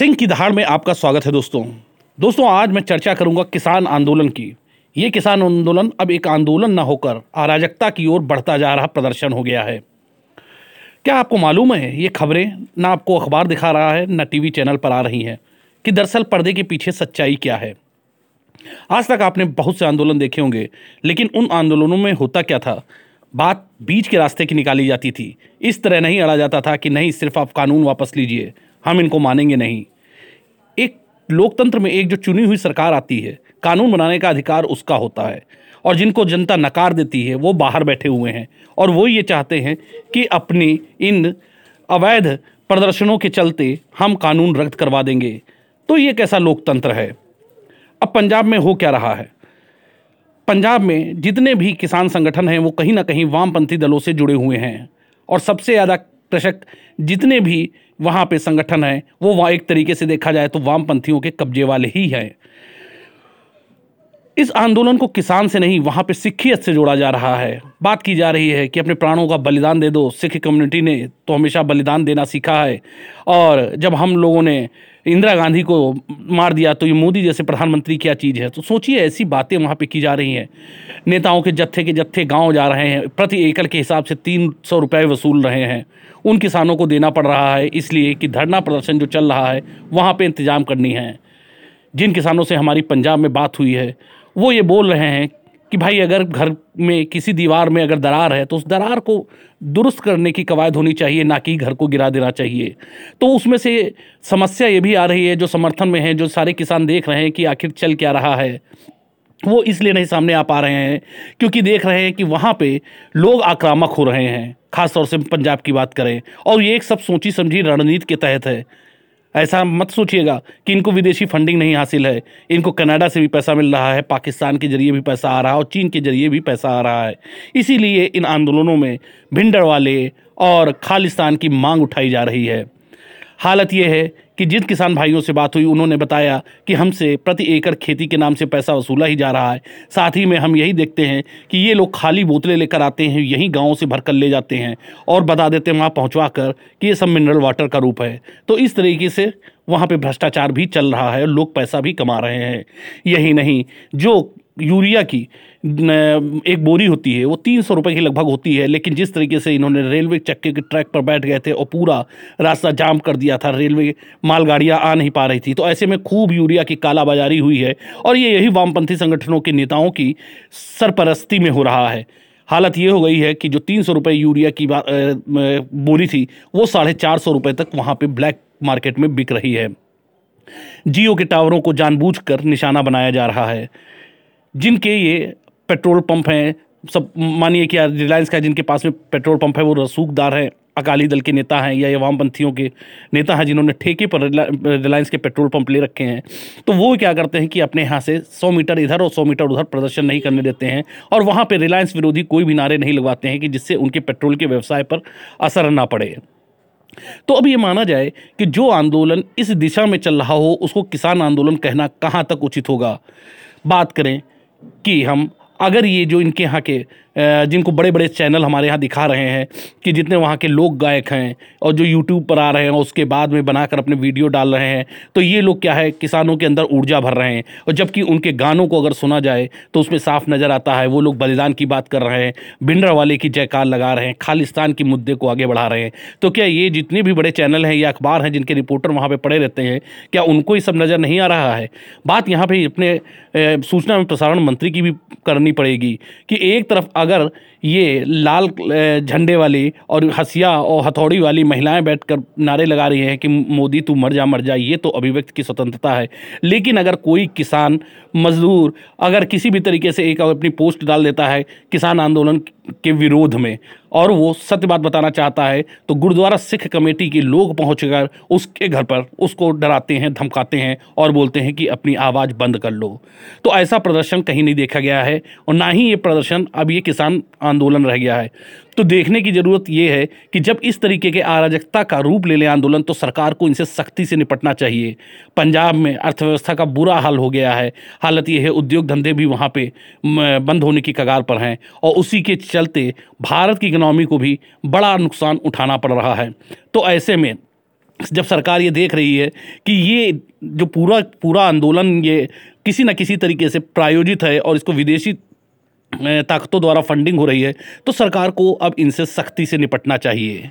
सिंह की दहाड़ में आपका स्वागत है दोस्तों। दोस्तों, आज मैं चर्चा करूँगा किसान आंदोलन की। ये किसान आंदोलन अब एक आंदोलन न होकर अराजकता की ओर बढ़ता जा रहा प्रदर्शन हो गया है। क्या आपको मालूम है, ये खबरें ना आपको अखबार दिखा रहा है, ना टीवी चैनल पर आ रही हैं कि दरअसल पर्दे के पीछे सच्चाई क्या है। आज तक आपने बहुत से आंदोलन देखे होंगे, लेकिन उन आंदोलनों में होता क्या था? बात बीच के रास्ते की निकाली जाती थी। इस तरह नहीं अड़ा जाता था कि नहीं, सिर्फ़ आप कानून वापस लीजिए। हम इनको मानेंगे नहीं। एक लोकतंत्र में एक जो चुनी हुई सरकार आती है, कानून बनाने का अधिकार उसका होता है और जिनको जनता नकार देती है, वो बाहर बैठे हुए हैं और वो ये चाहते हैं कि अपनी इन अवैध प्रदर्शनों के चलते हम कानून रद्द करवा देंगे। तो ये कैसा लोकतंत्र है? अब पंजाब में हो क्या रहा है? पंजाब में जितने भी किसान संगठन हैं, वो कहीं ना कहीं वामपंथी दलों से जुड़े हुए हैं और सबसे ज़्यादा कृषक जितने भी वहाँ पे संगठन हैं, वो वहाँ एक तरीके से देखा जाए तो वामपंथियों के कब्जे वाले ही हैं। इस आंदोलन को किसान से नहीं, वहाँ पे सिखियत से जोड़ा जा रहा है। बात की जा रही है कि अपने प्राणों का बलिदान दे दो। सिख कम्युनिटी ने तो हमेशा बलिदान देना सीखा है। और जब हम लोगों ने इंदिरा गांधी को मार दिया तो ये मोदी जैसे प्रधानमंत्री क्या चीज़ है? तो सोचिए, ऐसी बातें वहाँ पे की जा रही हैं। नेताओं के जत्थे के जत्थे गाँव जा रहे हैं। प्रति एकड़ के हिसाब से तीन सौ रुपये वसूल रहे हैं। उन किसानों को देना पड़ रहा है, इसलिए कि धरना प्रदर्शन जो चल रहा है, वहाँ पर इंतज़ाम करनी है। जिन किसानों से हमारी पंजाब में बात हुई है वो ये बोल रहे हैं कि भाई अगर घर में किसी दीवार में अगर दरार है तो उस दरार को दुरुस्त करने की कवायद होनी चाहिए, ना कि घर को गिरा देना चाहिए। तो उसमें से समस्या ये भी आ रही है, जो समर्थन में है, जो सारे किसान देख रहे हैं कि आखिर चल क्या रहा है, वो इसलिए नहीं सामने आ पा रहे हैं, क्योंकि देख रहे हैं कि वहाँ पे लोग आक्रामक हो रहे हैं, खासतौर से पंजाब की बात करें। और ये एक सब सोची समझी रणनीति के तहत है। ऐसा मत सोचिएगा कि इनको विदेशी फंडिंग नहीं हासिल है। इनको कनाडा से भी पैसा मिल रहा है, पाकिस्तान के ज़रिए भी पैसा आ रहा है और चीन के ज़रिए भी पैसा आ रहा है। इसीलिए इन आंदोलनों में भिंडर वाले और खालिस्तान की मांग उठाई जा रही है। हालत यह है कि जिन किसान भाइयों से बात हुई, उन्होंने बताया कि हमसे प्रति एकड़ खेती के नाम से पैसा वसूला ही जा रहा है। साथ ही में हम यही देखते हैं कि ये लोग खाली बोतलें लेकर आते हैं, यहीं गाँव से भर कर ले जाते हैं और बता देते हैं वहाँ पहुँचवा कर कि ये सब मिनरल वाटर का रूप है। तो इस तरीके से वहाँ पे भ्रष्टाचार भी चल रहा है लोग पैसा भी कमा रहे हैं। यही नहीं, जो यूरिया की एक बोरी होती है, वो तीन सौ रुपये की लगभग होती है, लेकिन जिस तरीके से इन्होंने रेलवे चक्के के ट्रैक पर बैठ गए थे और पूरा रास्ता जाम कर दिया था, रेलवे मालगाड़ियाँ आ नहीं पा रही थी तो ऐसे में खूब यूरिया की कालाबाजारी हुई है और ये यही वामपंथी संगठनों के नेताओं की सरपरस्ती में हो रहा है। हालत ये हो गई है कि जो तीन सौ रुपये यूरिया की बोरी थी, वो साढ़े चार सौ रुपये तक वहाँ पर ब्लैक मार्केट में बिक रही है। जियो के टावरों को जानबूझकर निशाना बनाया जा रहा है। जिनके ये पेट्रोल पंप हैं, सब मानिए कि रिलायंस का जिनके पास में पेट्रोल पंप है, वो रसूखदार हैं, अकाली दल के नेता हैं या वामपंथियों के नेता हैं, जिन्होंने ठेके पर रिलायंस के पेट्रोल पंप ले रखे हैं। तो वो क्या करते हैं कि अपने यहाँ से सौ मीटर इधर और सौ मीटर उधर प्रदर्शन नहीं करने देते हैं और वहाँ पर रिलायंस विरोधी कोई भी नारे नहीं लगवाते हैं कि जिससे उनके पेट्रोल के व्यवसाय पर असर ना पड़े। तो अब ये माना जाए कि जो आंदोलन इस दिशा में चल रहा हो, उसको किसान आंदोलन कहना कहाँ तक उचित होगा? बात करें कि हम अगर ये जो इनके यहाँ के जिनको बड़े बड़े चैनल हमारे यहाँ दिखा रहे हैं कि जितने वहाँ के लोक गायक हैं और जो यूट्यूब पर आ रहे हैं उसके बाद में बनाकर अपने वीडियो डाल रहे हैं तो ये लोग क्या है, किसानों के अंदर ऊर्जा भर रहे हैं। और जबकि उनके गानों को अगर सुना जाए तो उसमें साफ़ नज़र आता है, वो लोग बलिदान की बात कर रहे हैं भिंडर वाले की जयकार लगा रहे हैं, खालिस्तान के मुद्दे को आगे बढ़ा रहे हैं। तो क्या ये जितने भी बड़े चैनल हैं, या अखबार हैं जिनके रिपोर्टर वहाँ पर पड़े रहते हैं, क्या उनको ये सब नज़र नहीं आ रहा है? बात यहाँ पर अपने सूचना एवं प्रसारण मंत्री की भी करनी पड़ेगी कि एक तरफ़ अगर ये लाल झंडे वाली और हसिया और हथौड़ी वाली महिलाएँ बैठकर नारे लगा रही हैं कि मोदी तू मर जा मर जा, ये तो अभिव्यक्ति की स्वतंत्रता है। लेकिन अगर कोई किसान, मजदूर, अगर किसी भी तरीके से एक अपनी पोस्ट डाल देता है किसान आंदोलन के विरोध में और वो सत्य बात बताना चाहता है तो गुरुद्वारा सिख कमेटी के लोग पहुंचकर उसके घर पर उसको डराते हैं, धमकाते हैं और बोलते हैं कि अपनी आवाज़ बंद कर लो। तो ऐसा प्रदर्शन कहीं नहीं देखा गया है और ना ही ये प्रदर्शन अब ये किसान आंदोलन रह गया है। तो देखने की ज़रूरत ये है कि जब इस तरीके के अराजकता का रूप ले ले आंदोलन तो सरकार को इनसे सख्ती से निपटना चाहिए। पंजाब में अर्थव्यवस्था का बुरा हाल हो गया है। हालत ये है, उद्योग धंधे भी वहाँ पे बंद होने की कगार पर हैं और उसी के चलते भारत की इकनॉमी को भी बड़ा नुकसान उठाना पड़ रहा है। तो ऐसे में जब सरकार ये देख रही है कि ये जो पूरा पूरा आंदोलन ये किसी न किसी तरीके से प्रायोजित है और इसको विदेशी ताकतों द्वारा फंडिंग हो रही है तो सरकार को अब इनसे सख्ती से निपटना चाहिए।